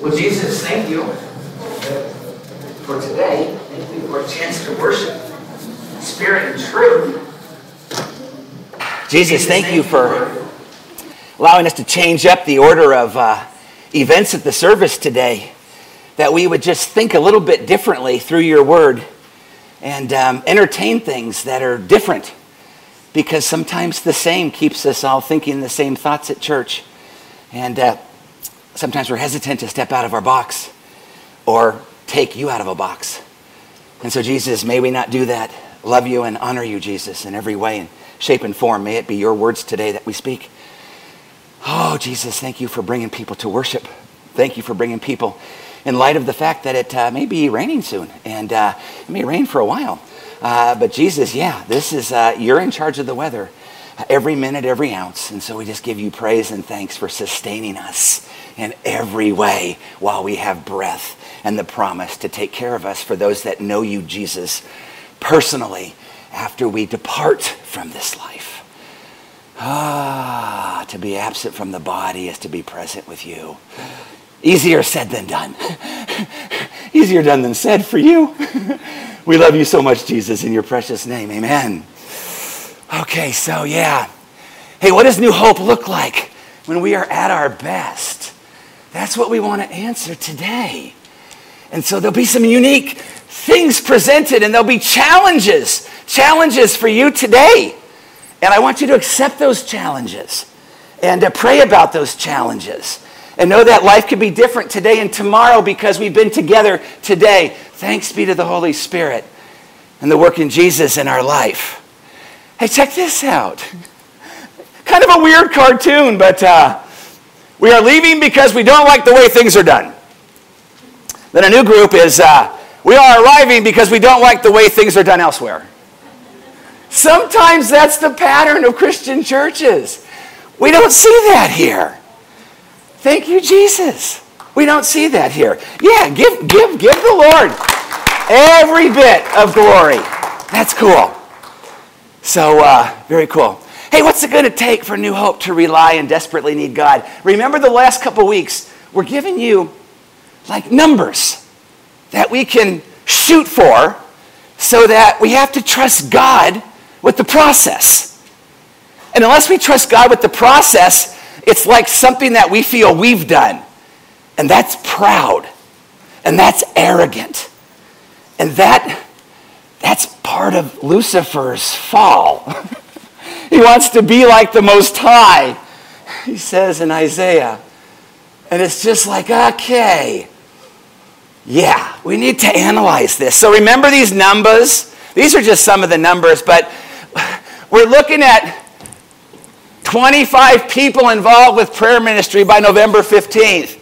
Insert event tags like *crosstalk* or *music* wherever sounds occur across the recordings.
Well, Jesus, thank you for today. Thank you for a chance to worship Spirit and truth. Jesus, thank you for allowing us to change up the order of uh, events at the service today. That we would just think a little bit differently through your word and um, entertain things that are different because sometimes the same keeps us all thinking the same thoughts at church. And uh, sometimes we're hesitant to step out of our box or take you out of a box. And so, Jesus, may we not do that. Love you and honor you, Jesus, in every way and shape and form. May it be your words today that we speak. Oh, Jesus, thank you for bringing people to worship. Thank you for bringing people in light of the fact that it uh, may be raining soon and uh, it may rain for a while. Uh, but Jesus, yeah, this is, uh, you're in charge of the weather every minute, every ounce. And so we just give you praise and thanks for sustaining us in every way while we have breath and the promise to take care of us for those that know you, Jesus, personally after we depart from this life. Ah, to be absent from the body is to be present with you. Easier said than done. *laughs* Easier done than said for you. *laughs* we love you so much, Jesus, in your precious name. Amen. Okay, so yeah. Hey, what does New Hope look like when we are at our best? That's what we want to answer today. And so there'll be some unique things presented and there'll be challenges, challenges for you today. And I want you to accept those challenges and to pray about those challenges and know that life could be different today and tomorrow because we've been together today. Thanks be to the Holy Spirit and the work in Jesus in our life. Hey, check this out. Kind of a weird cartoon, but uh, we are leaving because we don't like the way things are done. Then a new group is uh, we are arriving because we don't like the way things are done elsewhere. Sometimes that's the pattern of Christian churches. We don't see that here. Thank you, Jesus. We don't see that here. Yeah, give, give, give the Lord every bit of glory. That's cool. So, uh, very cool. Hey, what's it going to take for New Hope to rely and desperately need God? Remember the last couple weeks, we're giving you like numbers that we can shoot for so that we have to trust God with the process. And unless we trust God with the process, it's like something that we feel we've done. And that's proud. And that's arrogant. And that that's part of Lucifer's fall. *laughs* he wants to be like the Most High, he says in Isaiah. And it's just like, okay, yeah, we need to analyze this. So remember these numbers? These are just some of the numbers, but *sighs* we're looking at 25 people involved with prayer ministry by November 15th.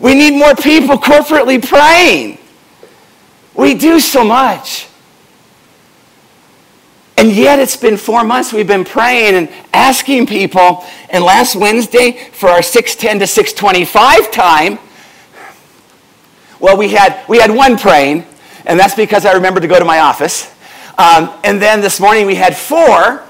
We need more people corporately praying. We do so much. And yet it's been four months we've been praying and asking people. And last Wednesday for our 610 to 625 time, well, we had, we had one praying, and that's because I remembered to go to my office. Um, and then this morning we had four.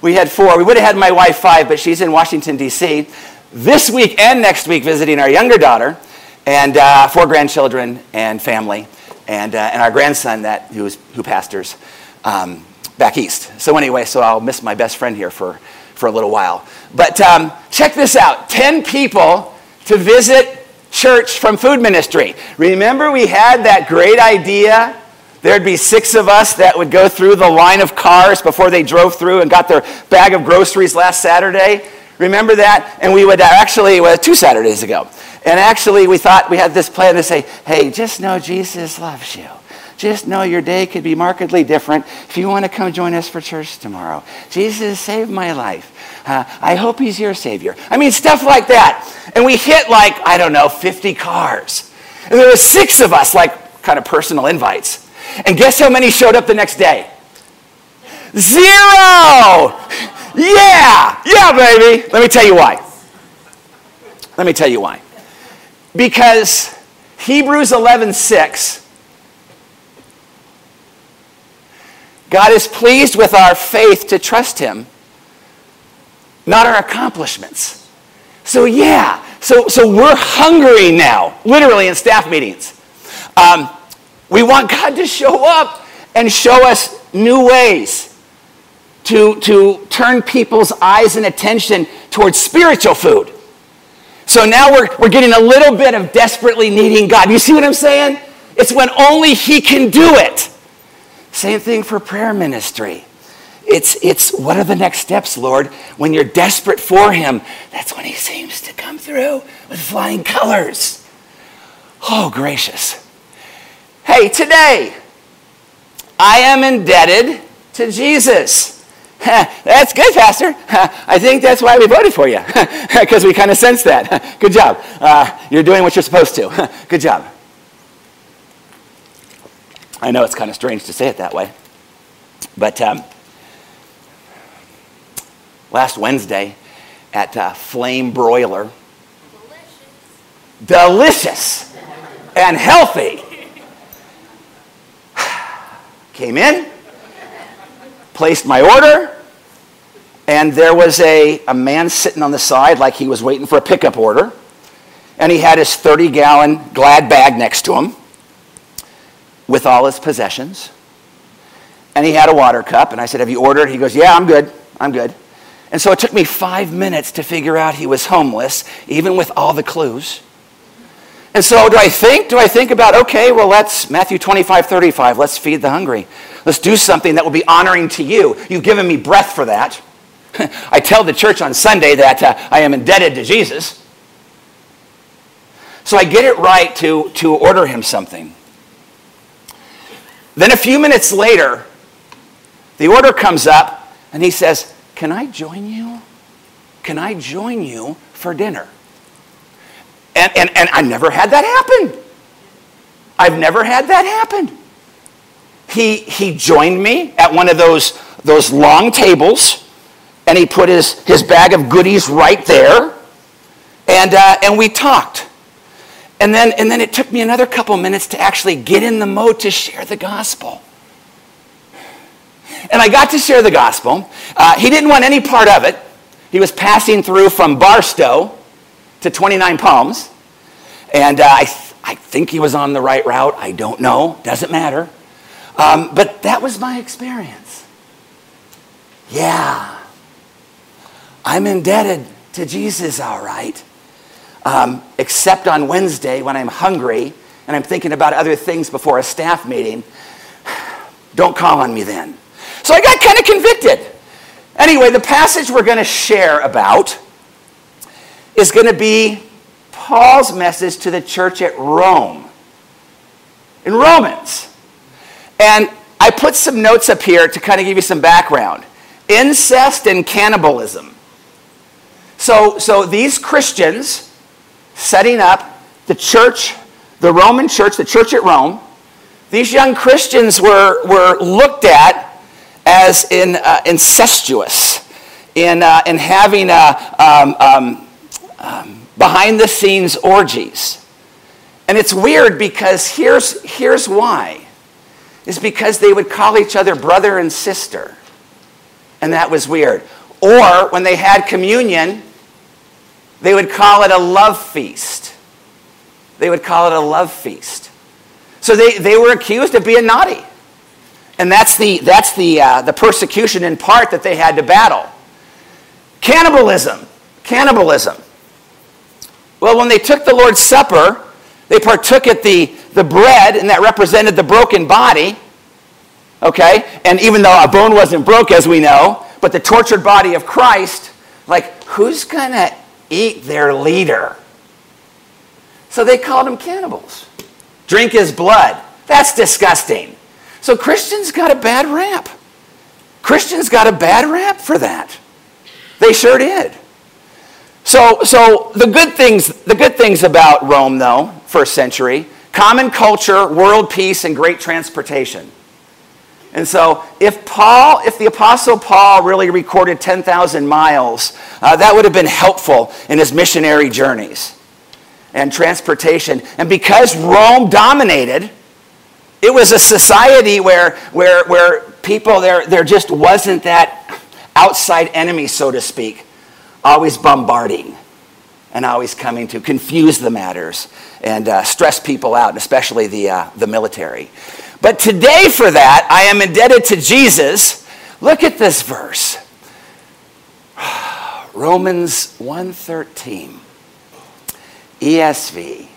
We had four. We would have had my wife five, but she's in Washington, D.C. This week and next week visiting our younger daughter and uh, four grandchildren and family and, uh, and our grandson that, who pastors. Um, back east. So anyway, so I'll miss my best friend here for, for a little while. But um, check this out 10 people to visit church from food ministry. Remember, we had that great idea? There'd be six of us that would go through the line of cars before they drove through and got their bag of groceries last Saturday. Remember that? And we would actually, well, two Saturdays ago. And actually, we thought we had this plan to say, hey, just know Jesus loves you. Just know your day could be markedly different if you want to come join us for church tomorrow. Jesus saved my life. Uh, I hope he's your savior. I mean, stuff like that. And we hit like, I don't know, 50 cars. And there were six of us, like kind of personal invites. And guess how many showed up the next day? Zero! Yeah! Yeah, baby! Let me tell you why. Let me tell you why. Because Hebrews 11 6 God is pleased with our faith to trust Him, not our accomplishments. So, yeah, So, so we're hungry now, literally in staff meetings. Um, we want God to show up and show us new ways to, to turn people's eyes and attention towards spiritual food. So now we're, we're getting a little bit of desperately needing God. You see what I'm saying? It's when only He can do it. Same thing for prayer ministry. It's, it's what are the next steps, Lord? When you're desperate for Him, that's when He seems to come through with flying colors. Oh, gracious. Hey, today, I am indebted to Jesus. *laughs* That's good, Pastor. *laughs* I think that's why we voted for you, *laughs* because we kind of sense that. Good job. Uh, you're doing what you're supposed to. Good job. I know it's kind of strange to say it that way, but um, last Wednesday at uh, Flame Broiler, delicious, delicious and healthy, came in placed my order, and there was a, a man sitting on the side like he was waiting for a pickup order. And he had his 30 gallon glad bag next to him with all his possessions. And he had a water cup. And I said, Have you ordered? He goes, Yeah, I'm good. I'm good. And so it took me five minutes to figure out he was homeless, even with all the clues. And so do I think? Do I think about, okay, well, let's, Matthew 25, 35, let's feed the hungry. Let's do something that will be honoring to you. You've given me breath for that. *laughs* I tell the church on Sunday that uh, I am indebted to Jesus. So I get it right to, to order him something. Then a few minutes later, the order comes up and he says, Can I join you? Can I join you for dinner? And, and, and I never had that happen. I've never had that happen. He, he joined me at one of those, those long tables, and he put his, his bag of goodies right there, and, uh, and we talked. And then, and then it took me another couple minutes to actually get in the mode to share the gospel. And I got to share the gospel. Uh, he didn't want any part of it. He was passing through from Barstow to 29 Palms. And uh, I, th- I think he was on the right route. I don't know. Doesn't matter. Um, but that was my experience. Yeah. I'm indebted to Jesus, all right. Um, except on Wednesday when I'm hungry and I'm thinking about other things before a staff meeting. Don't call on me then. So I got kind of convicted. Anyway, the passage we're going to share about is going to be Paul's message to the church at Rome in Romans. And I put some notes up here to kind of give you some background incest and cannibalism. So, so these Christians setting up the church, the Roman church, the church at Rome, these young Christians were, were looked at as in, uh, incestuous, in, uh, in having a, um, um, um, behind the scenes orgies. And it's weird because here's, here's why. Is because they would call each other brother and sister. And that was weird. Or when they had communion, they would call it a love feast. They would call it a love feast. So they, they were accused of being naughty. And that's the, that's the, uh, the persecution in part that they had to battle. Cannibalism. Cannibalism. Well, when they took the Lord's Supper, they partook at the, the bread, and that represented the broken body. Okay? And even though a bone wasn't broke, as we know, but the tortured body of Christ, like, who's going to eat their leader? So they called them cannibals. Drink his blood. That's disgusting. So Christians got a bad rap. Christians got a bad rap for that. They sure did. So, so the good things, the good things about Rome, though, first century, common culture, world peace, and great transportation. And so, if Paul, if the Apostle Paul really recorded 10,000 miles, uh, that would have been helpful in his missionary journeys and transportation. And because Rome dominated, it was a society where, where, where people, there, there just wasn't that outside enemy, so to speak always bombarding. and always coming to confuse the matters and uh, stress people out, especially the, uh, the military. But today, for that, I am indebted to Jesus. Look at this verse. *sighs* Romans 1:13. ESV.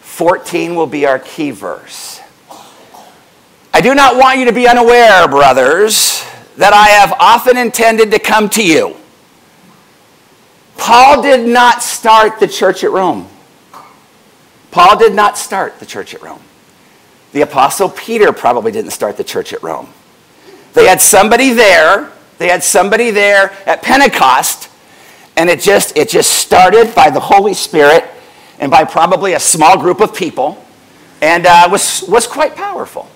14 will be our key verse. I do not want you to be unaware, brothers, that I have often intended to come to you. Paul did not start the church at Rome. Paul did not start the church at Rome. The apostle Peter probably didn't start the church at Rome. They had somebody there, they had somebody there at Pentecost, and it just it just started by the Holy Spirit and by probably a small group of people, and uh, was was quite powerful.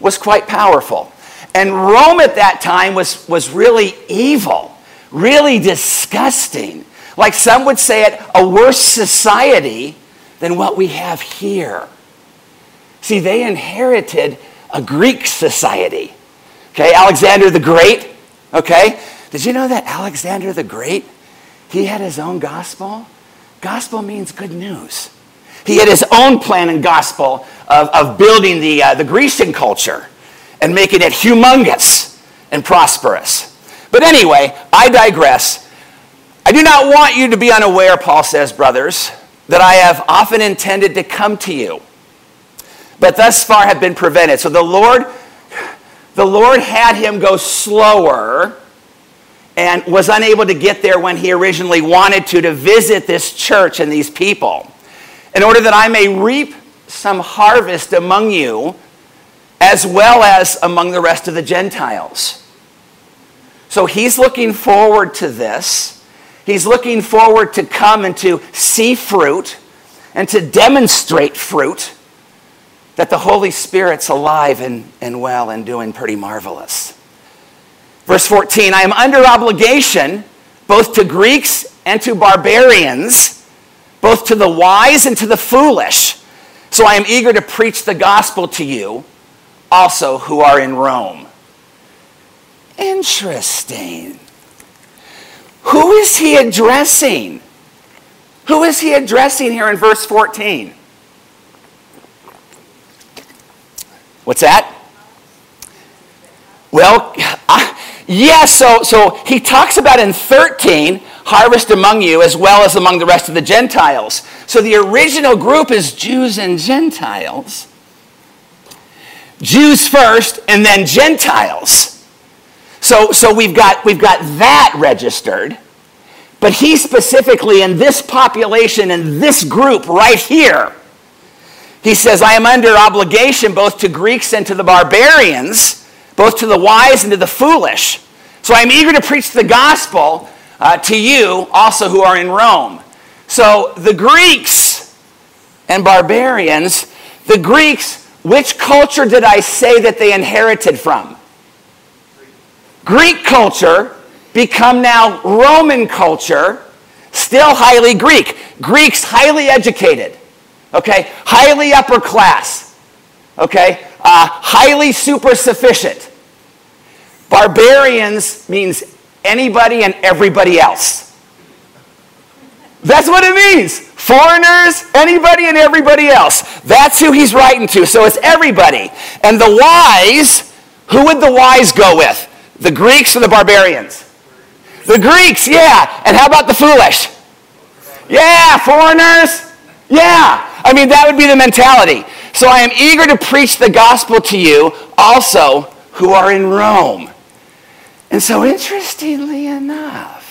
Was quite powerful. And Rome at that time was, was really evil, really disgusting. Like some would say it, a worse society than what we have here. See, they inherited a Greek society. Okay, Alexander the Great. Okay, did you know that Alexander the Great, he had his own gospel? Gospel means good news. He had his own plan and gospel of, of building the, uh, the Grecian culture and making it humongous and prosperous. But anyway, I digress. I do not want you to be unaware, Paul says, brothers, that I have often intended to come to you, but thus far have been prevented. So the Lord, the Lord had him go slower and was unable to get there when he originally wanted to to visit this church and these people in order that I may reap some harvest among you as well as among the rest of the Gentiles. So he's looking forward to this. He's looking forward to come and to see fruit and to demonstrate fruit that the Holy Spirit's alive and, and well and doing pretty marvelous. Verse 14 I am under obligation both to Greeks and to barbarians, both to the wise and to the foolish. So I am eager to preach the gospel to you also who are in Rome. Interesting. Who is he addressing? Who is he addressing here in verse 14? What's that? Well, *laughs* yes, so, so he talks about in 13 harvest among you as well as among the rest of the Gentiles. So the original group is Jews and Gentiles. Jews first and then Gentiles. So, so we've, got, we've got that registered. But he specifically, in this population, in this group right here, he says, I am under obligation both to Greeks and to the barbarians, both to the wise and to the foolish. So I'm eager to preach the gospel uh, to you also who are in Rome. So the Greeks and barbarians, the Greeks which culture did I say that they inherited from? Greek culture, become now Roman culture, still highly Greek. Greeks, highly educated, okay? Highly upper class, okay? Uh, highly super sufficient. Barbarians means anybody and everybody else. That's what it means. Foreigners, anybody and everybody else. That's who he's writing to. So it's everybody. And the wise, who would the wise go with? The Greeks or the barbarians? The Greeks, yeah. And how about the foolish? Yeah, foreigners. Yeah. I mean, that would be the mentality. So I am eager to preach the gospel to you also who are in Rome. And so, interestingly enough,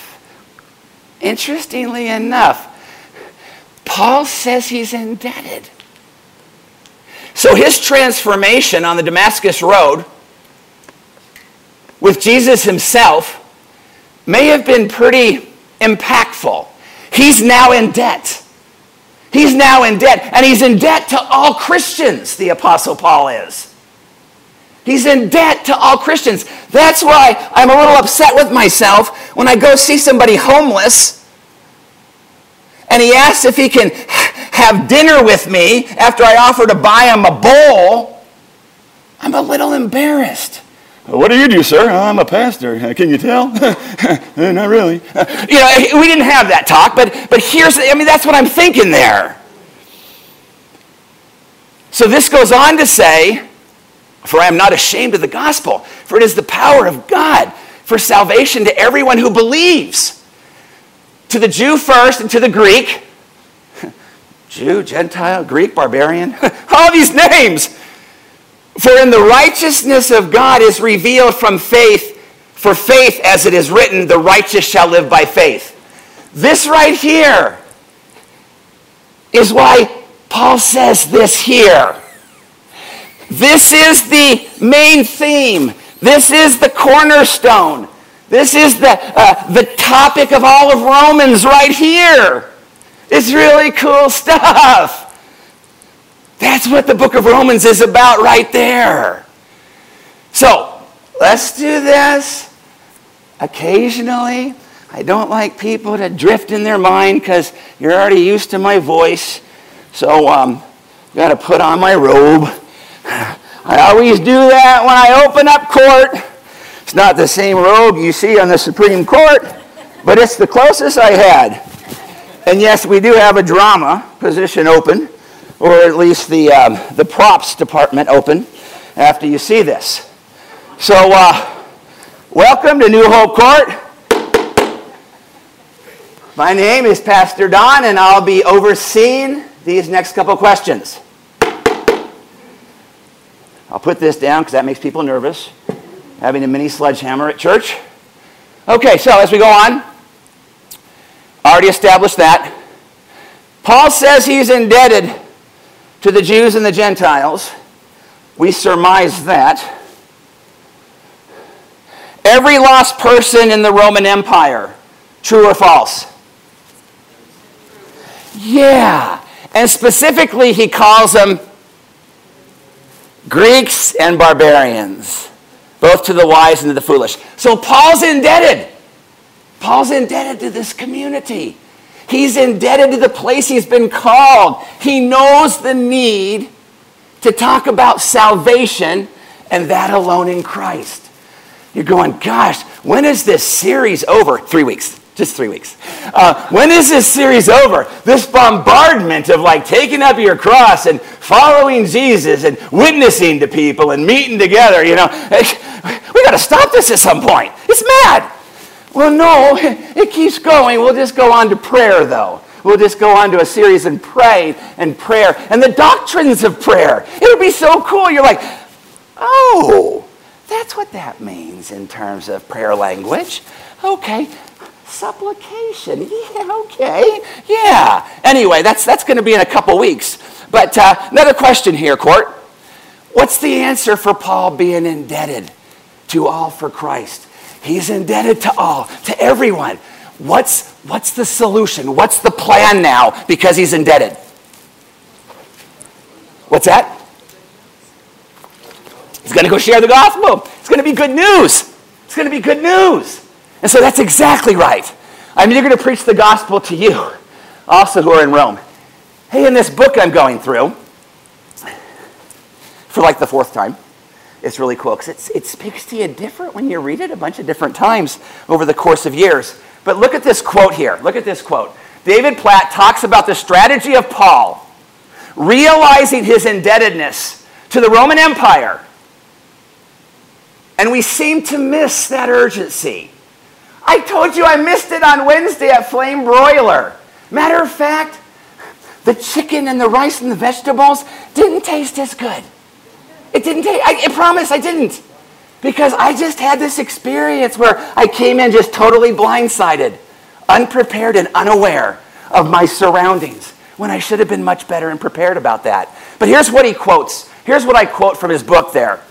Interestingly enough, Paul says he's indebted. So his transformation on the Damascus Road with Jesus himself may have been pretty impactful. He's now in debt. He's now in debt, and he's in debt to all Christians, the Apostle Paul is. He's in debt to all Christians. That's why I'm a little upset with myself when I go see somebody homeless and he asks if he can have dinner with me after I offer to buy him a bowl. I'm a little embarrassed. What do you do, sir? I'm a pastor. Uh, Can you tell? *laughs* Not really. Uh, You know, we didn't have that talk, but, but here's, I mean, that's what I'm thinking there. So this goes on to say, For I am not ashamed of the gospel, for it is the power of God for salvation to everyone who believes. To the Jew first and to the Greek. *laughs* Jew, Gentile, Greek, barbarian, *laughs* all these names. For in the righteousness of God is revealed from faith, for faith, as it is written, the righteous shall live by faith. This right here is why Paul says this here. This is the main theme. This is the cornerstone. This is the, uh, the topic of all of Romans right here. It's really cool *laughs* stuff. That's what the book of Romans is about right there. So, let's do this occasionally. I don't like people to drift in their mind because you're already used to my voice. So, um, got to put on my robe. I always do that when I open up court. It's not the same robe you see on the Supreme Court, but it's the closest I had. And yes, we do have a drama position open, or at least the, um, the props department open after you see this. So, uh, welcome to New Hope Court. My name is Pastor Don, and I'll be overseeing these next couple questions. I'll put this down because that makes people nervous, having a mini sledgehammer at church. Okay, so as we go on, already established that. Paul says he's indebted to the Jews and the Gentiles. We surmise that. Every lost person in the Roman Empire, true or false? Yeah. And specifically, he calls them Greeks and barbarians, both to the wise and to the foolish. So Paul's indebted. Paul's indebted to this community. He's indebted to the place he's been called. He knows the need to talk about salvation and that alone in Christ. You're going, gosh, when is this series over? Three weeks. Just three weeks. Uh, when is this series over? This bombardment of like taking up your cross and following Jesus and witnessing to people and meeting together, you know, *laughs* we got to stop this at some point. It's mad. Well, no, *laughs* it keeps going. We'll just go on to prayer, though. We'll just go on to a series and pray and prayer and the doctrines of prayer. It would be so cool. You're like, oh, that's what that means in terms of prayer language. Okay, supplication. *laughs* Yeah, okay. Yeah. Anyway, that's, that's going to be in a couple weeks. But uh, another question here, Court. What's the answer for Paul being indebted to all for Christ? He's indebted to all, to everyone. What's, what's the solution? What's the plan now because he's indebted? What's that? He's going to go share the gospel. It's going to be good news. It's going to be good news. And so that's exactly right. I'm going to preach the gospel to you, also who are in Rome. Hey, in this book I'm going through, for like the fourth time, it's really cool because it speaks to you different when you read it a bunch of different times over the course of years. But look at this quote here. Look at this quote. David Platt talks about the strategy of Paul realizing his indebtedness to the Roman Empire. And we seem to miss that urgency. I told you I missed it on Wednesday at Flame Broiler. Matter of fact, the chicken and the rice and the vegetables didn't taste as good. It didn't take, I, I promise I didn't. Because I just had this experience where I came in just totally blindsided, unprepared and unaware of my surroundings when I should have been much better and prepared about that. But here's what he quotes. Here's what I quote from his book there.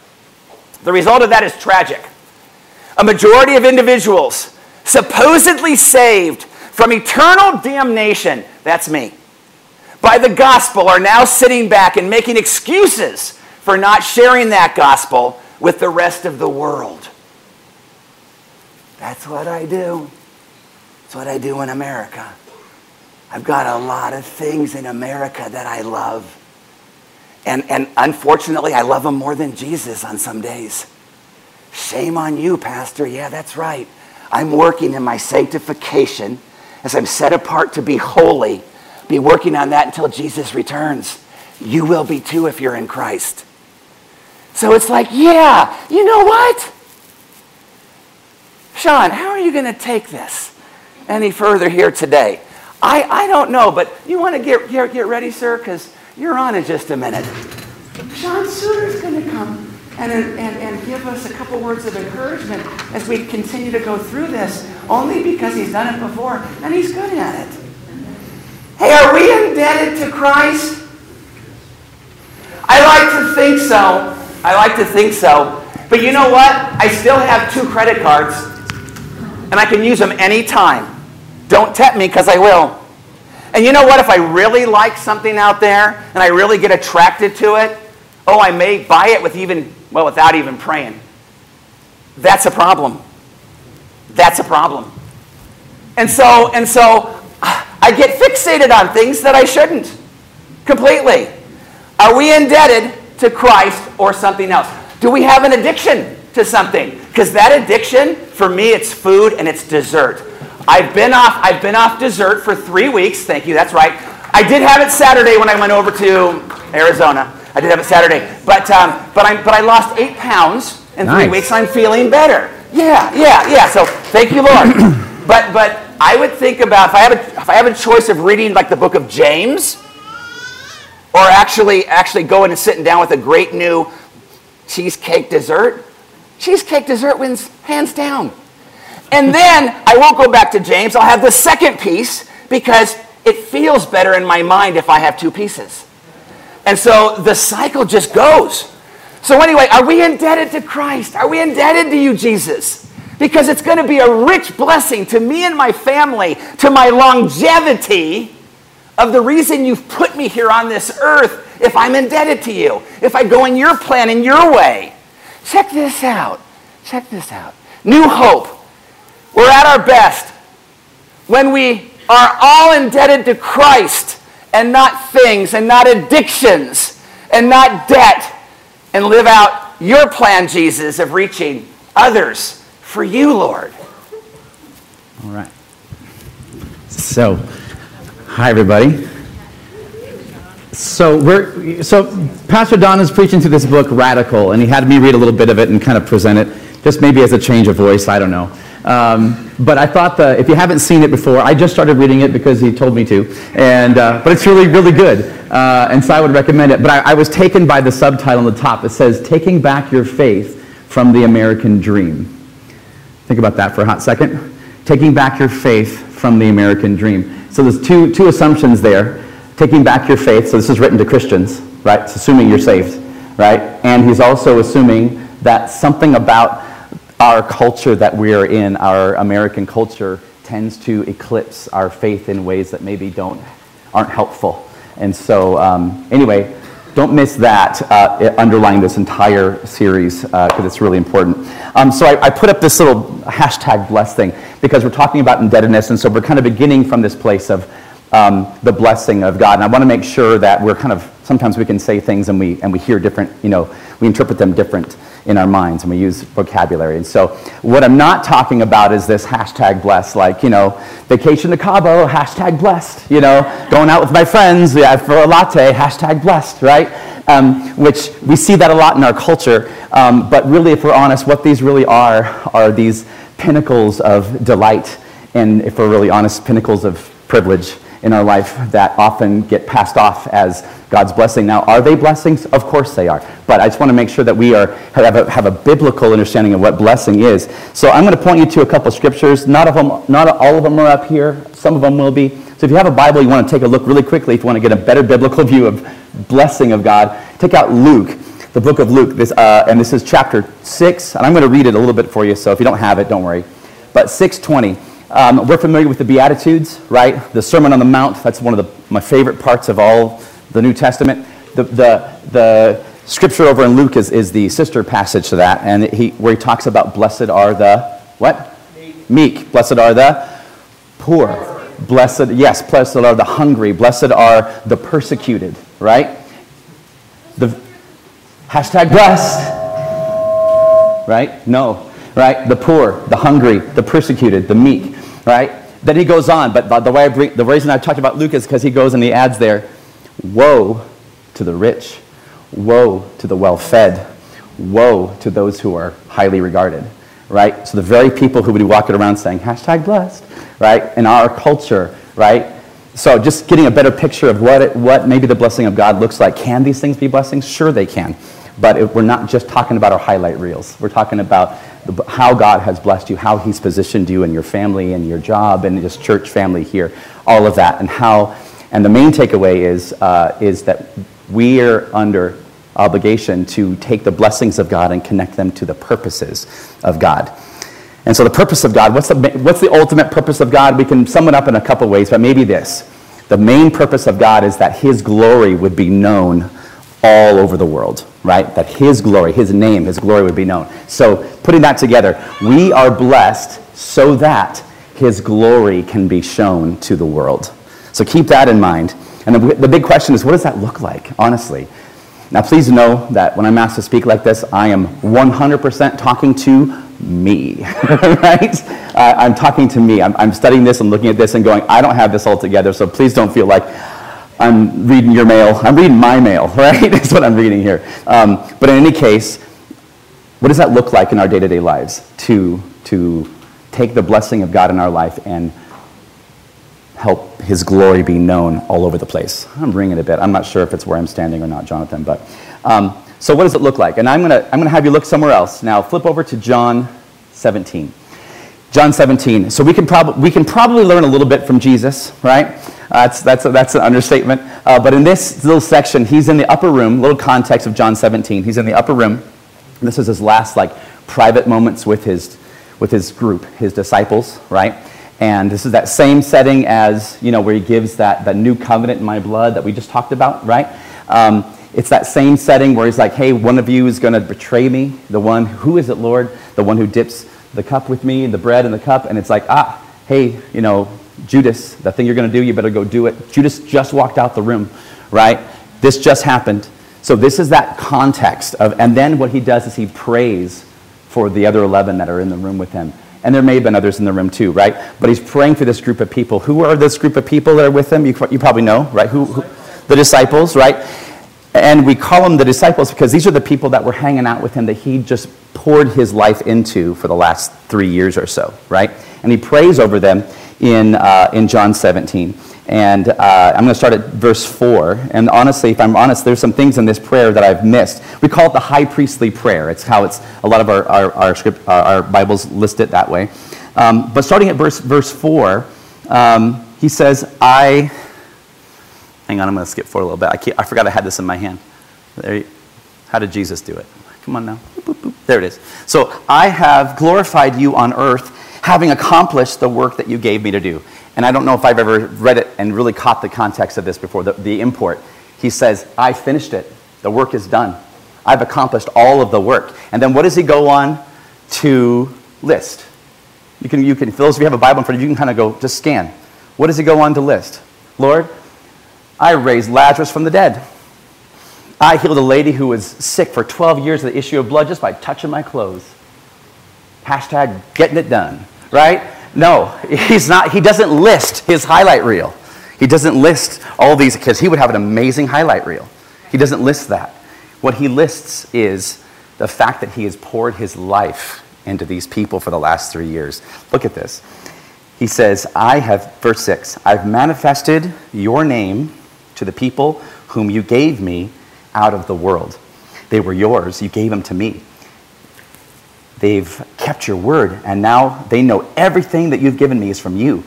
The result of that is tragic. A majority of individuals supposedly saved from eternal damnation, that's me, by the gospel are now sitting back and making excuses for not sharing that gospel with the rest of the world. That's what I do. That's what I do in America. I've got a lot of things in America that I love. And, and unfortunately, I love them more than Jesus on some days. Shame on you, Pastor. Yeah, that's right. I'm working in my sanctification as I'm set apart to be holy. Be working on that until Jesus returns. You will be too if you're in Christ. So it's like, yeah, you know what? Sean, how are you going to take this any further here today? I, I don't know, but you want to get, get, get ready, sir? Because you're on in just a minute. Sean Suter's going to come and, and, and give us a couple words of encouragement as we continue to go through this, only because he's done it before and he's good at it. Hey, are we indebted to Christ? I like to think so. I like to think so. But you know what? I still have two credit cards, and I can use them anytime. Don't tempt me because I will. And you know what? If I really like something out there and I really get attracted to it, oh, I may buy it with even, well, without even praying. That's a problem. That's a problem. And so, and so I get fixated on things that I shouldn't completely. Are we indebted to Christ or something else? Do we have an addiction to something? Because that addiction, for me, it's food and it's dessert. I've been off. I've been off dessert for three weeks. Thank you. That's right. I did have it Saturday when I went over to Arizona. I did have it Saturday, but um, but I but I lost eight pounds in nice. three weeks. I'm feeling better. Yeah, yeah, yeah. So thank you, Lord. *clears throat* but but I would think about if I have a, if I have a choice of reading like the book of James, or actually actually going and sitting down with a great new cheesecake dessert. Cheesecake dessert wins hands down. And then I won't go back to James. I'll have the second piece because it feels better in my mind if I have two pieces. And so the cycle just goes. So, anyway, are we indebted to Christ? Are we indebted to you, Jesus? Because it's going to be a rich blessing to me and my family, to my longevity of the reason you've put me here on this earth if I'm indebted to you, if I go in your plan, in your way. Check this out. Check this out. New hope. We're at our best when we are all indebted to Christ and not things and not addictions and not debt and live out your plan, Jesus, of reaching others for you, Lord. All right. So, hi, everybody. So we're so Pastor Don is preaching through this book, Radical, and he had me read a little bit of it and kind of present it, just maybe as a change of voice. I don't know. Um, but I thought that if you haven't seen it before, I just started reading it because he told me to, and uh, but it's really really good, uh, and so I would recommend it. But I, I was taken by the subtitle on the top. It says "Taking Back Your Faith from the American Dream." Think about that for a hot second. Taking back your faith from the American dream. So there's two two assumptions there. Taking back your faith. So this is written to Christians, right? It's assuming you're saved, right? And he's also assuming that something about our culture that we are in, our American culture, tends to eclipse our faith in ways that maybe don't, aren't helpful. And so, um, anyway, don't miss that uh, underlying this entire series because uh, it's really important. Um, so I, I, put up this little hashtag blessed thing because we're talking about indebtedness, and so we're kind of beginning from this place of um, the blessing of God. And I want to make sure that we're kind of sometimes we can say things and we and we hear different, you know, we interpret them different in our minds and we use vocabulary. And so what I'm not talking about is this hashtag blessed, like, you know, vacation to Cabo, hashtag blessed, you know, going out with my friends yeah, for a latte, hashtag blessed, right? Um, which we see that a lot in our culture. Um, but really, if we're honest, what these really are are these pinnacles of delight and, if we're really honest, pinnacles of privilege in our life that often get passed off as God's blessing. Now, are they blessings? Of course they are. But I just want to make sure that we are, have, a, have a biblical understanding of what blessing is. So I'm going to point you to a couple scriptures. Not, of them, not all of them are up here. Some of them will be. So if you have a Bible, you want to take a look really quickly if you want to get a better biblical *laughs* view of blessing of God, take out Luke, the book of Luke. This, uh, and this is chapter 6. And I'm going to read it a little bit for you. So if you don't have it, don't worry. But 620. Um, we're familiar with the Beatitudes, right? The Sermon on the Mount, that's one of the, my favorite parts of all the New Testament. The, the, the scripture over in Luke is, is the sister passage to that, and he, where he talks about blessed are the, what? Meek. Meek. Blessed are the poor. Blessed, yes, blessed are the hungry. Blessed are the persecuted, right? Hashtag blessed right? No, right? The poor, the hungry, the persecuted, the meek, right? Then he goes on, but the, way I bring, the reason I talked about Luke is because he goes and he adds there, woe to the rich, woe to the well fed, woe to those who are highly regarded, right? So the very people who would be walking around saying, hashtag blessed, right? In our culture, right? So just getting a better picture of what, it, what maybe the blessing of God looks like. Can these things be blessings? Sure they can. But it, we're not just talking about our highlight reels. We're talking about the, how God has blessed you, how he's positioned you and your family and your job and just church family here, all of that, and how, and the main takeaway is, uh, is that we are under obligation to take the blessings of God and connect them to the purposes of God. And so, the purpose of God, what's the, what's the ultimate purpose of God? We can sum it up in a couple ways, but maybe this. The main purpose of God is that His glory would be known all over the world, right? That His glory, His name, His glory would be known. So, putting that together, we are blessed so that His glory can be shown to the world. So, keep that in mind. And the, the big question is what does that look like, honestly? Now, please know that when I'm asked to speak like this, I am 100% talking to me, *laughs* right? Uh, I'm talking to me. I'm, I'm studying this and looking at this and going, I don't have this all together, so please don't feel like I'm reading your mail. I'm reading my mail, *laughs* right? That's what I'm reading here. Um, but in any case, what does that look like in our day to day lives to, to take the blessing of God in our life and help his glory be known all over the place. I'm ringing a bit. I'm not sure if it's where I'm standing or not, Jonathan, but um, so what does it look like? And I'm going to I'm going to have you look somewhere else. Now flip over to John 17. John 17. So we can, prob- we can probably learn a little bit from Jesus, right? That's, that's, that's an understatement. Uh, but in this little section, he's in the upper room, little context of John 17. He's in the upper room. This is his last like private moments with his, with his group, his disciples, right? And this is that same setting as, you know, where he gives that, that new covenant in my blood that we just talked about, right? Um, it's that same setting where he's like, hey, one of you is going to betray me. The one, who is it, Lord? The one who dips the cup with me, the bread and the cup. And it's like, ah, hey, you know, Judas, the thing you're going to do, you better go do it. Judas just walked out the room, right? This just happened. So this is that context of, and then what he does is he prays for the other 11 that are in the room with him. And there may have been others in the room too, right? But he's praying for this group of people. Who are this group of people that are with him? You, you probably know, right? Who, who, the disciples, right? And we call them the disciples because these are the people that were hanging out with him that he just poured his life into for the last three years or so, right? And he prays over them in, uh, in John 17. And uh, I'm going to start at verse 4. And honestly, if I'm honest, there's some things in this prayer that I've missed. We call it the high priestly prayer. It's how it's, a lot of our, our, our, script, our, our Bibles list it that way. Um, but starting at verse, verse 4, um, he says, I, hang on, I'm going to skip forward a little bit. I, I forgot I had this in my hand. There, how did Jesus do it? Come on now. Boop, boop, boop. There it is. So I have glorified you on earth, having accomplished the work that you gave me to do. And I don't know if I've ever read it and really caught the context of this before, the, the import. He says, I finished it. The work is done. I've accomplished all of the work. And then what does he go on to list? You can, you can, those of you have a Bible in front of you, you can kind of go, just scan. What does he go on to list? Lord, I raised Lazarus from the dead. I healed a lady who was sick for 12 years of the issue of blood just by touching my clothes. Hashtag getting it done, right? No, *laughs* he's not. He doesn't list his highlight reel. He doesn't list all these because he would have an amazing highlight reel. He doesn't list that. What he lists is the fact that he has poured his life into these people for the last three years. Look at this. He says, I have, verse 6, I've manifested your name to the people whom you gave me out of the world. They were yours, you gave them to me. They've kept your word, and now they know everything that you've given me is from you.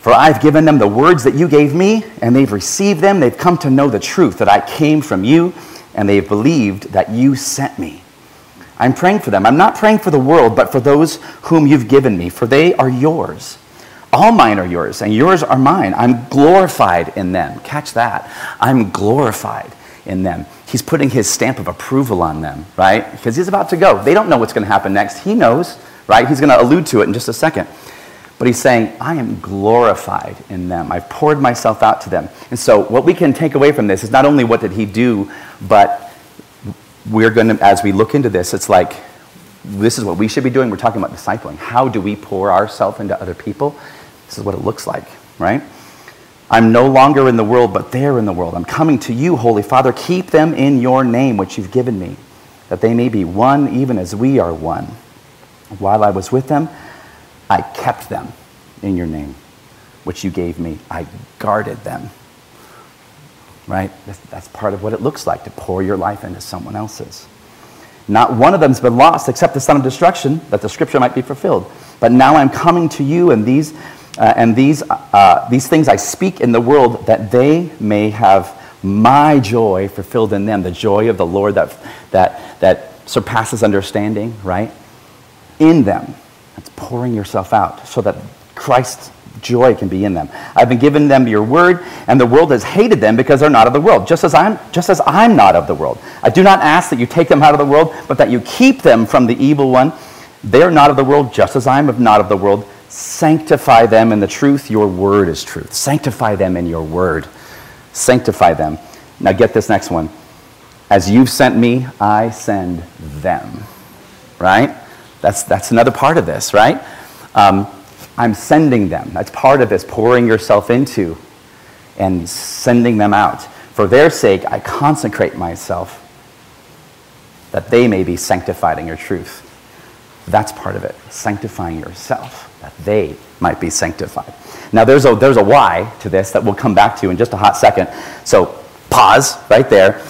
For I've given them the words that you gave me, and they've received them. They've come to know the truth that I came from you, and they've believed that you sent me. I'm praying for them. I'm not praying for the world, but for those whom you've given me, for they are yours. All mine are yours, and yours are mine. I'm glorified in them. Catch that. I'm glorified in them. He's putting his stamp of approval on them, right? Because he's about to go. They don't know what's going to happen next. He knows, right? He's going to allude to it in just a second. But he's saying, I am glorified in them. I've poured myself out to them. And so, what we can take away from this is not only what did he do, but we're going to, as we look into this, it's like this is what we should be doing. We're talking about discipling. How do we pour ourselves into other people? This is what it looks like, right? I'm no longer in the world, but they're in the world. I'm coming to you, Holy Father. Keep them in your name, which you've given me, that they may be one even as we are one. While I was with them, I kept them in your name, which you gave me. I guarded them. Right? That's, part of what it looks like to pour your life into someone else's. Not one of them's been lost except the son of destruction, that the scripture might be fulfilled. But now I'm coming to you, and these, uh, and these, uh, these things I speak in the world, that they may have my joy fulfilled in them, the joy of the Lord that, that, that surpasses understanding, right? In them. That's pouring yourself out so that Christ's joy can be in them. I've been given them your word, and the world has hated them because they're not of the world, just as I'm, just as I'm not of the world. I do not ask that you take them out of the world, but that you keep them from the evil one. They are not of the world, just as I am not of the world. Sanctify them in the truth. Your word is truth. Sanctify them in your word. Sanctify them. Now get this next one. As you've sent me, I send them. Right? That's, that's another part of this, right? Um, I'm sending them. That's part of this, pouring yourself into and sending them out. For their sake, I consecrate myself that they may be sanctified in your truth. That's part of it, sanctifying yourself, that they might be sanctified. Now, there's a, there's a why to this that we'll come back to in just a hot second. So, pause right there.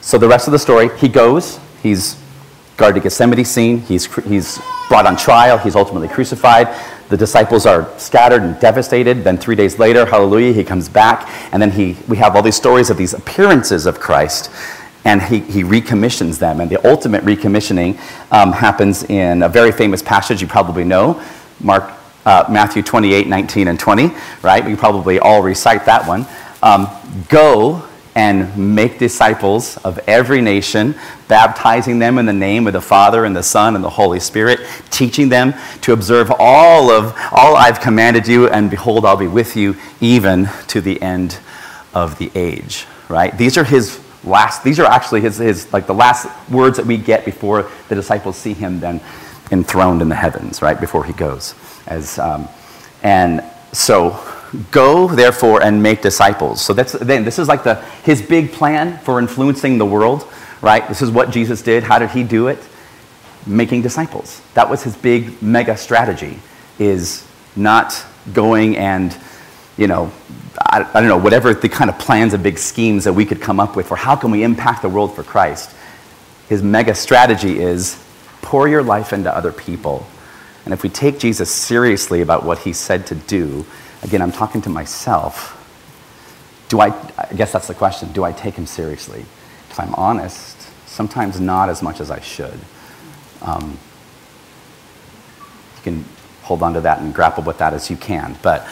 So, the rest of the story, he goes, he's Garden of Gethsemane scene. He's, he's brought on trial. He's ultimately crucified. The disciples are scattered and devastated. Then three days later, hallelujah, he comes back. And then he, we have all these stories of these appearances of Christ. And he, he recommissions them. And the ultimate recommissioning um, happens in a very famous passage you probably know Mark, uh, Matthew 28, 19, and 20, right? We probably all recite that one. Um, Go and make disciples of every nation, baptizing them in the name of the Father and the Son and the Holy Spirit, teaching them to observe all of all I've commanded you, and behold, I'll be with you even to the end of the age. Right? These are his last. These are actually his, his like the last words that we get before the disciples see him then enthroned in the heavens. Right before he goes, as um, and so Go, therefore, and make disciples. So that's then this is like the his big plan for influencing the world, right? This is what Jesus did. How did he do it? Making disciples. That was his big mega strategy. Is not going and, you know, I, I don't know, whatever the kind of plans and big schemes that we could come up with for how can we impact the world for Christ. His mega strategy is pour your life into other people. And if we take Jesus seriously about what he said to do, Again, I'm talking to myself. Do I, I guess that's the question, do I take him seriously? If I'm honest, sometimes not as much as I should. Um, you can hold on to that and grapple with that as you can, but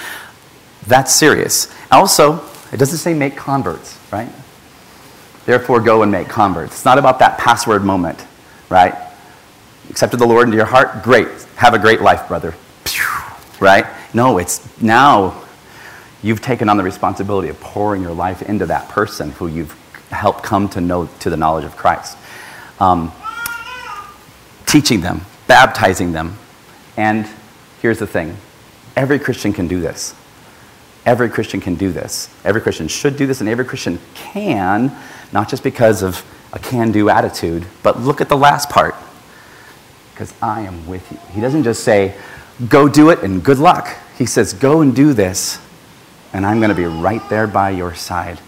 that's serious. Also, it doesn't say make converts, right? Therefore, go and make converts. It's not about that password moment, right? Accepted the Lord into your heart? Great. Have a great life, brother. Right? No, it's now you've taken on the responsibility of pouring your life into that person who you've helped come to know to the knowledge of Christ. Um, teaching them, baptizing them. And here's the thing every Christian can do this. Every Christian can do this. Every Christian should do this, and every Christian can, not just because of a can do attitude, but look at the last part. Because I am with you. He doesn't just say, go do it and good luck. He says, Go and do this, and I'm going to be right there by your side.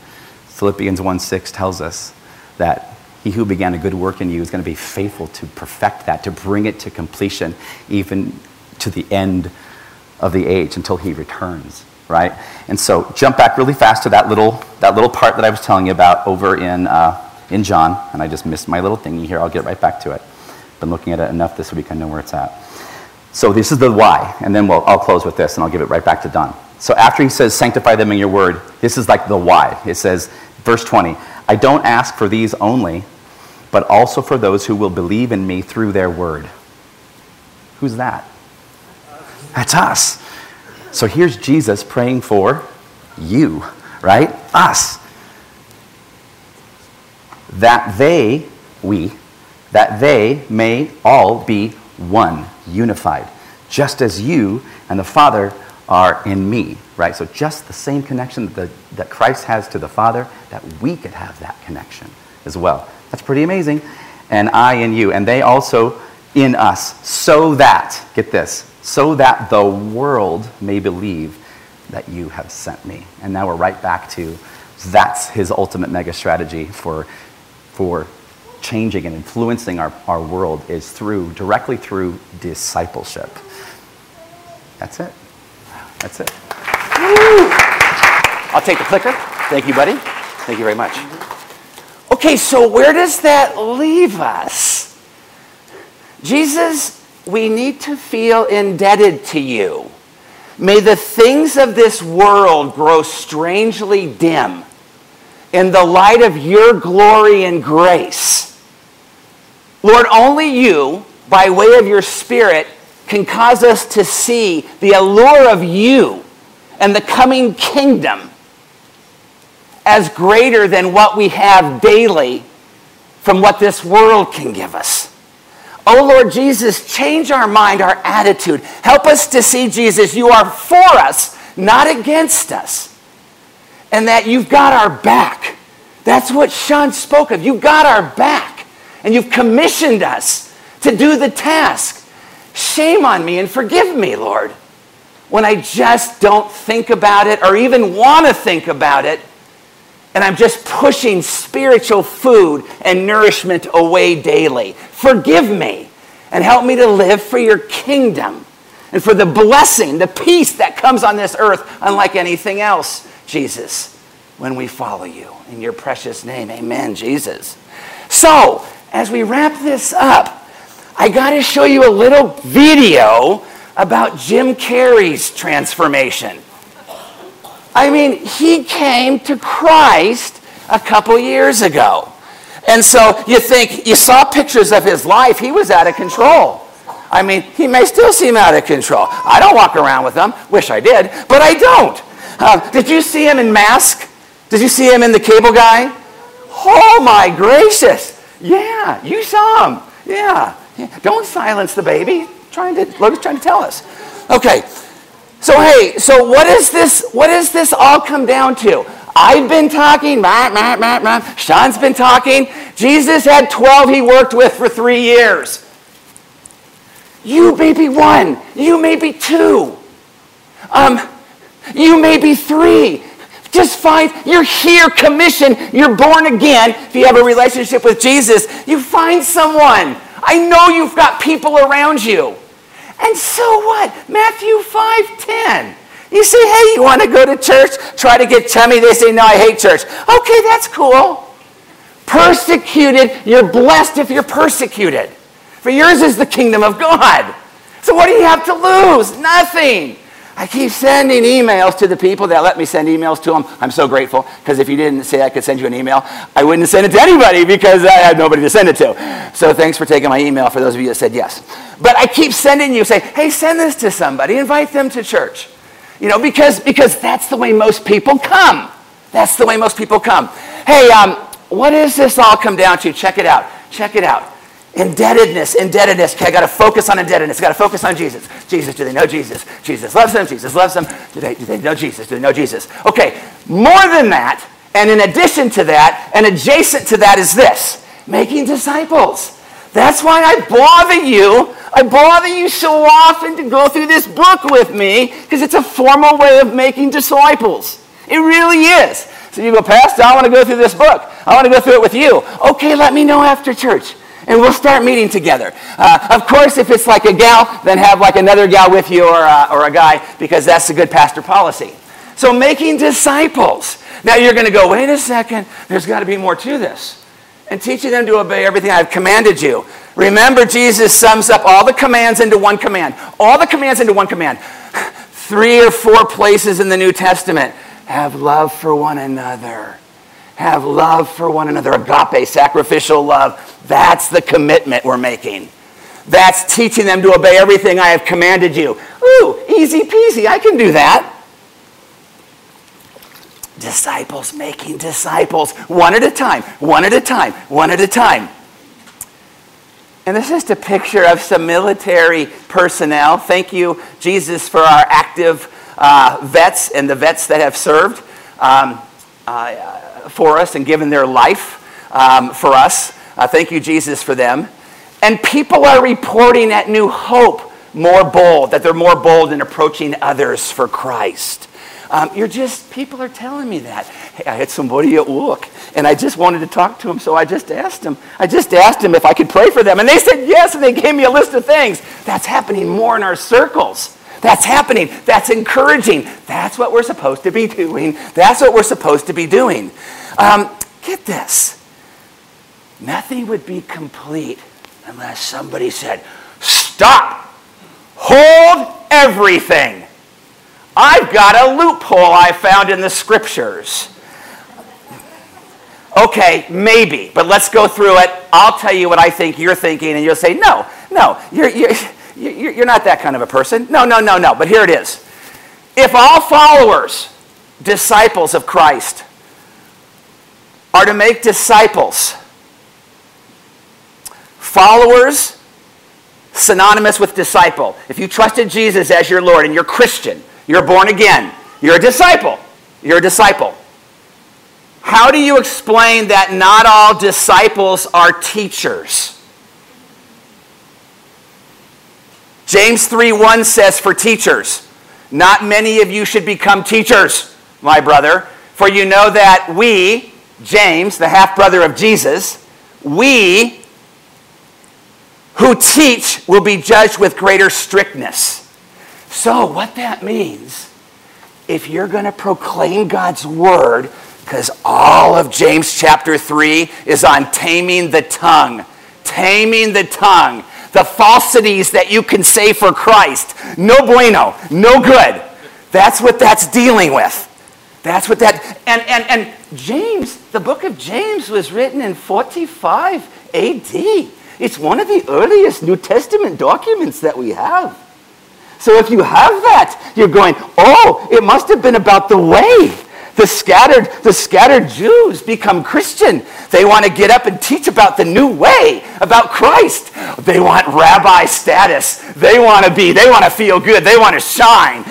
Philippians 1 6 tells us that he who began a good work in you is going to be faithful to perfect that, to bring it to completion, even to the end of the age until he returns, right? And so, jump back really fast to that little, that little part that I was telling you about over in, uh, in John, and I just missed my little thingy here. I'll get right back to it. Been looking at it enough this week, I know where it's at. So this is the why, and then we'll, I'll close with this and I'll give it right back to Don. So after he says, sanctify them in your word, this is like the why. It says, verse 20, I don't ask for these only, but also for those who will believe in me through their word. Who's that? That's us. So here's Jesus praying for you, right? Us. That they, we, that they may all be one, unified, just as you and the Father are in me, right? So just the same connection that, the, that Christ has to the Father, that we could have that connection as well. That's pretty amazing. And I in you, and they also in us, so that, get this, so that the world may believe that you have sent me. And now we're right back to that's his ultimate mega strategy for, for changing and influencing our, our world is through, directly through discipleship. That's it. That's it. I'll take the clicker. Thank you, buddy. Thank you very much. Okay, so where does that leave us? Jesus, we need to feel indebted to you. May the things of this world grow strangely dim in the light of your glory and grace. Lord, only you, by way of your Spirit, can cause us to see the allure of you and the coming kingdom as greater than what we have daily from what this world can give us. Oh Lord Jesus, change our mind, our attitude. Help us to see, Jesus, you are for us, not against us. And that you've got our back. That's what Sean spoke of. You've got our back. And you've commissioned us to do the task. Shame on me and forgive me, Lord, when I just don't think about it or even want to think about it. And I'm just pushing spiritual food and nourishment away daily. Forgive me and help me to live for your kingdom and for the blessing, the peace that comes on this earth, unlike anything else, Jesus, when we follow you. In your precious name, amen, Jesus. So, as we wrap this up, I got to show you a little video about Jim Carrey's transformation. I mean, he came to Christ a couple years ago. And so you think, you saw pictures of his life, he was out of control. I mean, he may still seem out of control. I don't walk around with him. Wish I did, but I don't. Uh, did you see him in Mask? Did you see him in The Cable Guy? Oh my gracious. Yeah, you saw him. Yeah. yeah. Don't silence the baby. Trying to, Logan's trying to tell us. Okay. So hey, so what is this? What does this all come down to? I've been talking, rah, rah, rah, rah. Sean's been talking. Jesus had 12 he worked with for three years. You may be one. You may be two. Um, you may be three. Just find, you're here, commission, you're born again. If you have a relationship with Jesus, you find someone. I know you've got people around you. And so what? Matthew 5 10. You say, hey, you want to go to church? Try to get chummy. They say, no, I hate church. Okay, that's cool. Persecuted, you're blessed if you're persecuted. For yours is the kingdom of God. So what do you have to lose? Nothing. I keep sending emails to the people that let me send emails to them. I'm so grateful because if you didn't say I could send you an email, I wouldn't send it to anybody because I had nobody to send it to. So thanks for taking my email for those of you that said yes. But I keep sending you, say, hey, send this to somebody, invite them to church. You know, because, because that's the way most people come. That's the way most people come. Hey, um, what does this all come down to? Check it out. Check it out. Indebtedness, indebtedness. Okay, I got to focus on indebtedness. I got to focus on Jesus. Jesus, do they know Jesus? Jesus loves them. Jesus loves them. Do they, do they know Jesus? Do they know Jesus? Okay, more than that, and in addition to that, and adjacent to that is this making disciples. That's why I bother you. I bother you so often to go through this book with me because it's a formal way of making disciples. It really is. So you go, Pastor, I want to go through this book. I want to go through it with you. Okay, let me know after church and we'll start meeting together. Uh, of course, if it's like a gal, then have like another gal with you or, uh, or a guy because that's a good pastor policy. So making disciples. Now you're going to go, wait a second, there's got to be more to this. And teaching them to obey everything I've commanded you. Remember, Jesus sums up all the commands into one command. All the commands into one command. *sighs* Three or four places in the New Testament. Have love for one another have love for one another, agape, sacrificial love. That's the commitment we're making. That's teaching them to obey everything I have commanded you. Ooh, easy peasy, I can do that. Disciples making disciples, one at a time, one at a time, one at a time. And this is just a picture of some military personnel. Thank you, Jesus, for our active uh, vets and the vets that have served um, uh, for us and given their life um, for us. Uh, thank you, Jesus, for them. And people are reporting at New Hope more bold, that they're more bold in approaching others for Christ. Um, you're just, people are telling me that. Hey, I had somebody at work, and I just wanted to talk to him, so I just asked him. I just asked him if I could pray for them, and they said yes, and they gave me a list of things. That's happening more in our circles. That's happening. That's encouraging. That's what we're supposed to be doing. That's what we're supposed to be doing. Um, get this. Nothing would be complete unless somebody said, Stop! Hold everything. I've got a loophole I found in the scriptures. Okay, maybe, but let's go through it. I'll tell you what I think you're thinking, and you'll say, no, no, you're, you're, you're not that kind of a person. No, no, no, no, but here it is. If all followers, disciples of Christ, are to make disciples, followers, synonymous with disciple. If you trusted Jesus as your Lord and you're Christian, you're born again. You're a disciple. You're a disciple. How do you explain that not all disciples are teachers? James 3:1 says for teachers, not many of you should become teachers, my brother, for you know that we, James, the half brother of Jesus, we who teach will be judged with greater strictness. So, what that means, if you're going to proclaim God's word, because all of James chapter 3 is on taming the tongue, taming the tongue, the falsities that you can say for Christ. No bueno, no good. That's what that's dealing with. That's what that, and, and, and James, the book of James was written in 45 AD. It's one of the earliest New Testament documents that we have. So if you have that, you're going, oh, it must have been about the way. The scattered, the scattered Jews become Christian. They want to get up and teach about the new way, about Christ. They want rabbi status. They want to be, they want to feel good. They want to shine.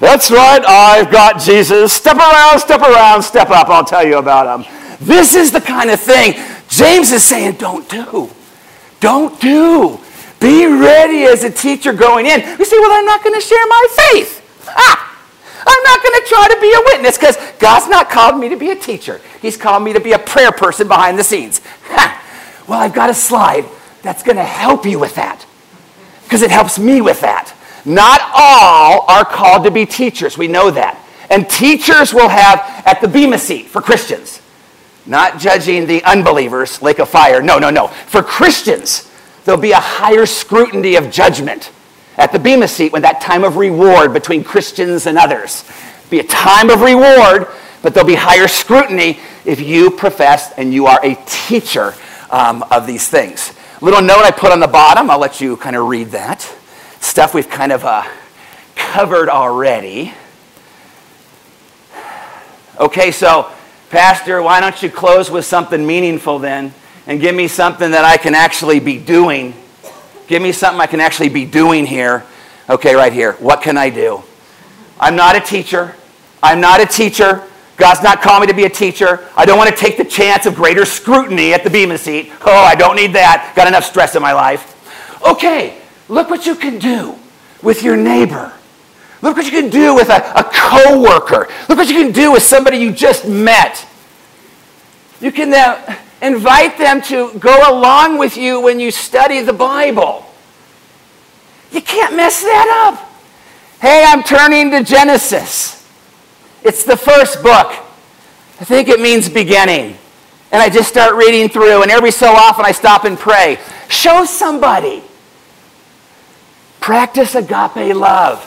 That's right, I've got Jesus. Step around, step around, step up. I'll tell you about him. This is the kind of thing James is saying, don't do. Don't do. Be ready as a teacher going in. You say, well, I'm not going to share my faith. Ah! I'm not going to try to be a witness because God's not called me to be a teacher. He's called me to be a prayer person behind the scenes. Ha! Well, I've got a slide that's going to help you with that because it helps me with that. Not all are called to be teachers. We know that. And teachers will have at the Bema seat for Christians. Not judging the unbelievers, lake of fire. No, no, no. For Christians, there'll be a higher scrutiny of judgment at the Bema seat when that time of reward between Christians and others. Be a time of reward, but there'll be higher scrutiny if you profess and you are a teacher um, of these things. Little note I put on the bottom, I'll let you kind of read that. Stuff we've kind of uh, covered already. Okay, so, Pastor, why don't you close with something meaningful then and give me something that I can actually be doing Give me something I can actually be doing here. Okay, right here. What can I do? I'm not a teacher. I'm not a teacher. God's not calling me to be a teacher. I don't want to take the chance of greater scrutiny at the Bema seat. Oh, I don't need that. Got enough stress in my life. Okay, look what you can do with your neighbor. Look what you can do with a, a coworker. Look what you can do with somebody you just met. You can uh, Invite them to go along with you when you study the Bible. You can't mess that up. Hey, I'm turning to Genesis. It's the first book. I think it means beginning. And I just start reading through, and every so often I stop and pray. Show somebody. Practice agape love.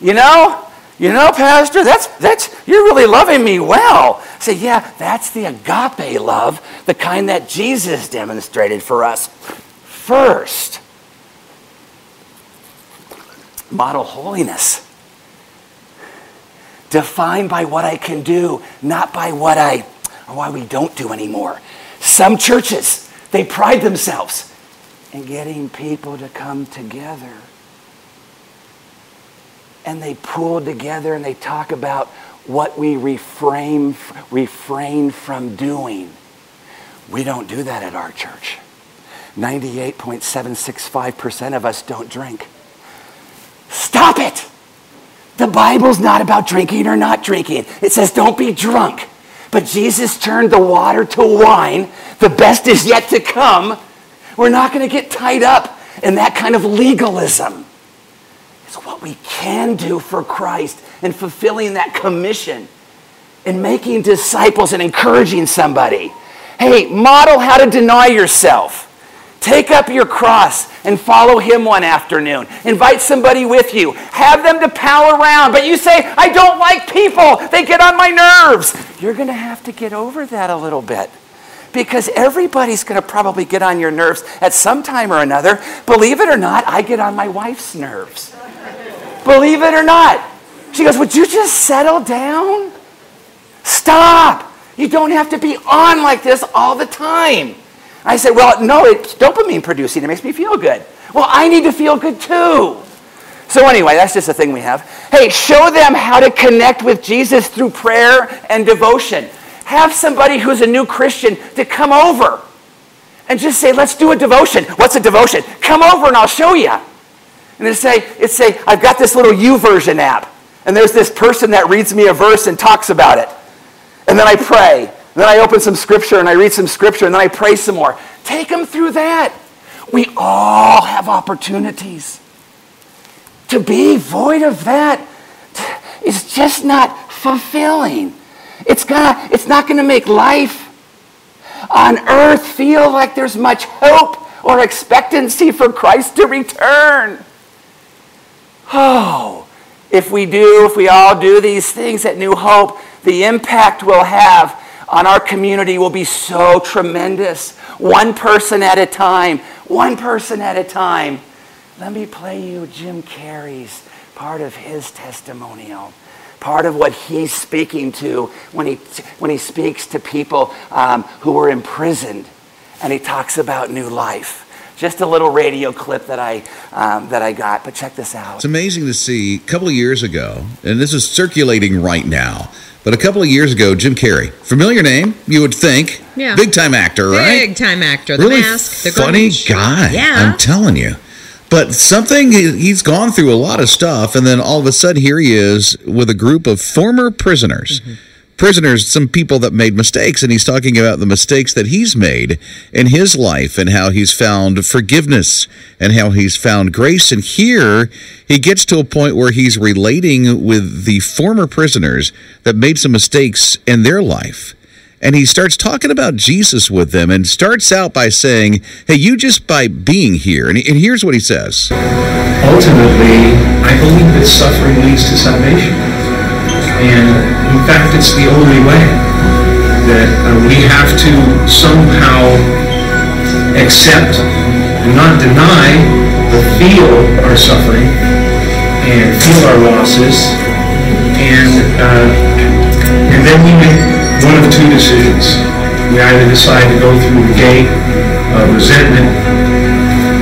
You know, you know, Pastor, that's, that's, you're really loving me well. Say, yeah, that's the agape love, the kind that Jesus demonstrated for us first. Model holiness. Defined by what I can do, not by what I, or why we don't do anymore. Some churches, they pride themselves in getting people to come together. And they pool together and they talk about what we refrain, refrain from doing. We don't do that at our church. 98.765% of us don't drink. Stop it! The Bible's not about drinking or not drinking. It says don't be drunk. But Jesus turned the water to wine. The best is yet to come. We're not going to get tied up in that kind of legalism. What we can do for Christ and fulfilling that commission and making disciples and encouraging somebody. Hey, model how to deny yourself. Take up your cross and follow him one afternoon. Invite somebody with you. Have them to pal around. But you say, I don't like people. They get on my nerves. You're going to have to get over that a little bit. Because everybody's going to probably get on your nerves at some time or another. Believe it or not, I get on my wife's nerves. Believe it or not. She goes, Would you just settle down? Stop. You don't have to be on like this all the time. I said, well, no, it's dopamine producing. It makes me feel good. Well, I need to feel good too. So, anyway, that's just a thing we have. Hey, show them how to connect with Jesus through prayer and devotion. Have somebody who's a new Christian to come over and just say, let's do a devotion. What's a devotion? Come over and I'll show you. And then say, it's say, I've got this little YouVersion app. And there's this person that reads me a verse and talks about it. And then I pray. And Then I open some scripture and I read some scripture and then I pray some more. Take them through that. We all have opportunities. To be void of that is just not fulfilling. It's, gonna, it's not going to make life on earth feel like there's much hope or expectancy for Christ to return. Oh, if we do, if we all do these things at New Hope, the impact we'll have on our community will be so tremendous. One person at a time, one person at a time. Let me play you Jim Carrey's part of his testimonial, part of what he's speaking to when he, when he speaks to people um, who were imprisoned and he talks about new life. Just a little radio clip that I, um, that I got, but check this out. It's amazing to see a couple of years ago, and this is circulating right now but a couple of years ago, Jim Carrey, familiar name, you would think. Yeah. Big time actor, right? Big time actor. The really mask, the funny Grinch. guy. Yeah. I'm telling you. But something, he's gone through a lot of stuff, and then all of a sudden, here he is with a group of former prisoners. Mm-hmm. Prisoners, some people that made mistakes, and he's talking about the mistakes that he's made in his life and how he's found forgiveness and how he's found grace. And here he gets to a point where he's relating with the former prisoners that made some mistakes in their life and he starts talking about Jesus with them and starts out by saying, Hey, you just by being here. And, here's what he says ultimately, I believe that suffering leads to salvation. And in fact, it's the only way that uh, we have to somehow accept and not deny, but feel our suffering and feel our losses. And, uh, and then we make one of two decisions. We either decide to go through the gate of resentment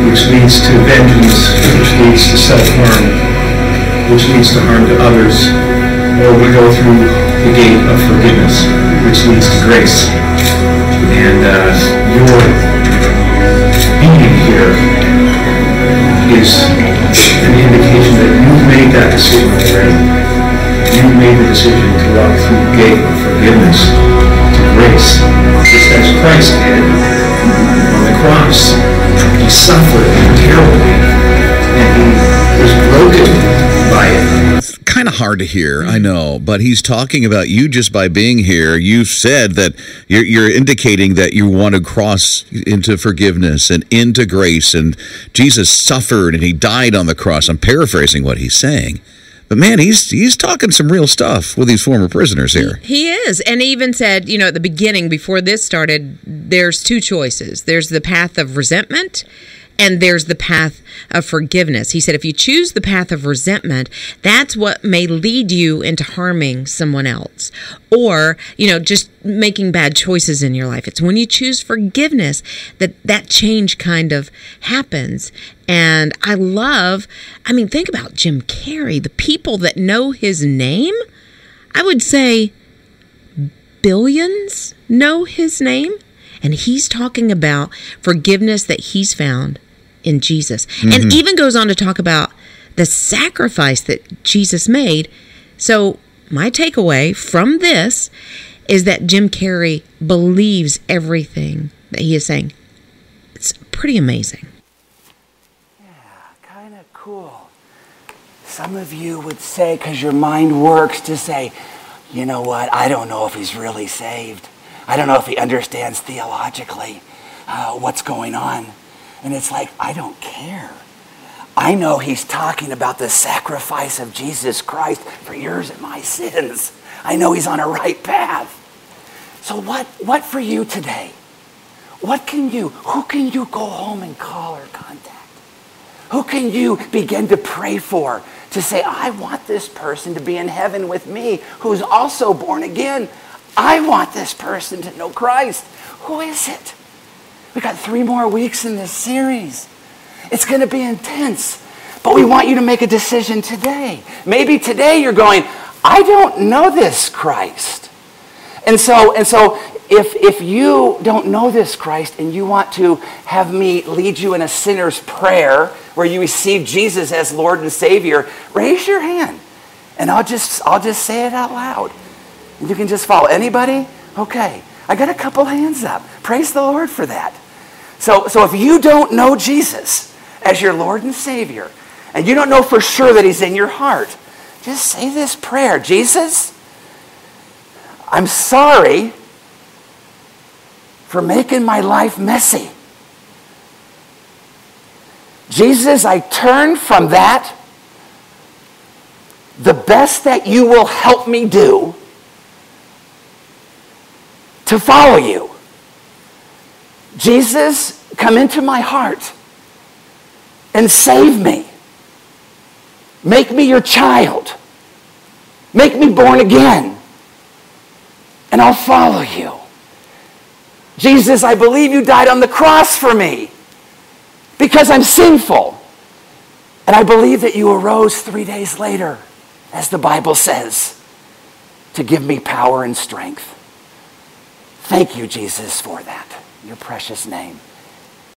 which leads to vengeance, which leads to self-harm, which leads to harm to others, we go through the gate of forgiveness, which leads to grace. And uh, your being here is an indication that you've made that decision already. You've made the decision to walk through the gate of forgiveness to grace, just as Christ did on the cross. He suffered terribly, and he was broken by it. kind of hard to hear, I mm-hmm. know, but he's talking about you just by being here. You said that you're, you're indicating that you want to cross into forgiveness and into grace, and Jesus suffered and he died on the cross. I'm paraphrasing what he's saying. But man, he's he's talking some real stuff with these former prisoners here. He is. And he even said, you know, at the beginning, before this started, there's two choices there's the path of resentment and there's the path of forgiveness. He said, if you choose the path of resentment, that's what may lead you into harming someone else or, you know, just making bad choices in your life. It's when you choose forgiveness that that change kind of happens. And I love, I mean, think about Jim Carrey, the people that know his name. I would say billions know his name. And he's talking about forgiveness that he's found in Jesus. And even goes on to talk about the sacrifice that Jesus made. So, my takeaway from this is that Jim Carrey believes everything that he is saying. It's pretty amazing. Yeah, kind of cool. Some of you would say, because your mind works, to say, you know what, I don't know if he's really saved. I don't know if he understands theologically uh, what's going on. And it's like, I don't care. I know he's talking about the sacrifice of Jesus Christ for yours and my sins. I know he's on a right path. So what, what for you today? What can you, who can you go home and call or contact? Who can you begin to pray for to say, I want this person to be in heaven with me who's also born again? I want this person to know Christ. Who is it? We got three more weeks in this series. It's going to be intense, but we want you to make a decision today. Maybe today you're going, I don't know this Christ. And so, and so if, if you don't know this Christ and you want to have me lead you in a sinner's prayer where you receive Jesus as Lord and Savior, raise your hand. And I'll just, I'll just say it out loud. You can just follow. Anybody? Okay. I got a couple hands up. Praise the Lord for that. So, so if you don't know Jesus as your Lord and Savior, and you don't know for sure that He's in your heart, just say this prayer Jesus, I'm sorry for making my life messy. Jesus, I turn from that. The best that you will help me do to follow you. Jesus, come into my heart and save me. Make me your child. Make me born again. And I'll follow you. Jesus, I believe you died on the cross for me because I'm sinful. And I believe that you arose three days later, as the Bible says, to give me power and strength. Thank you, Jesus, for that. Your precious name.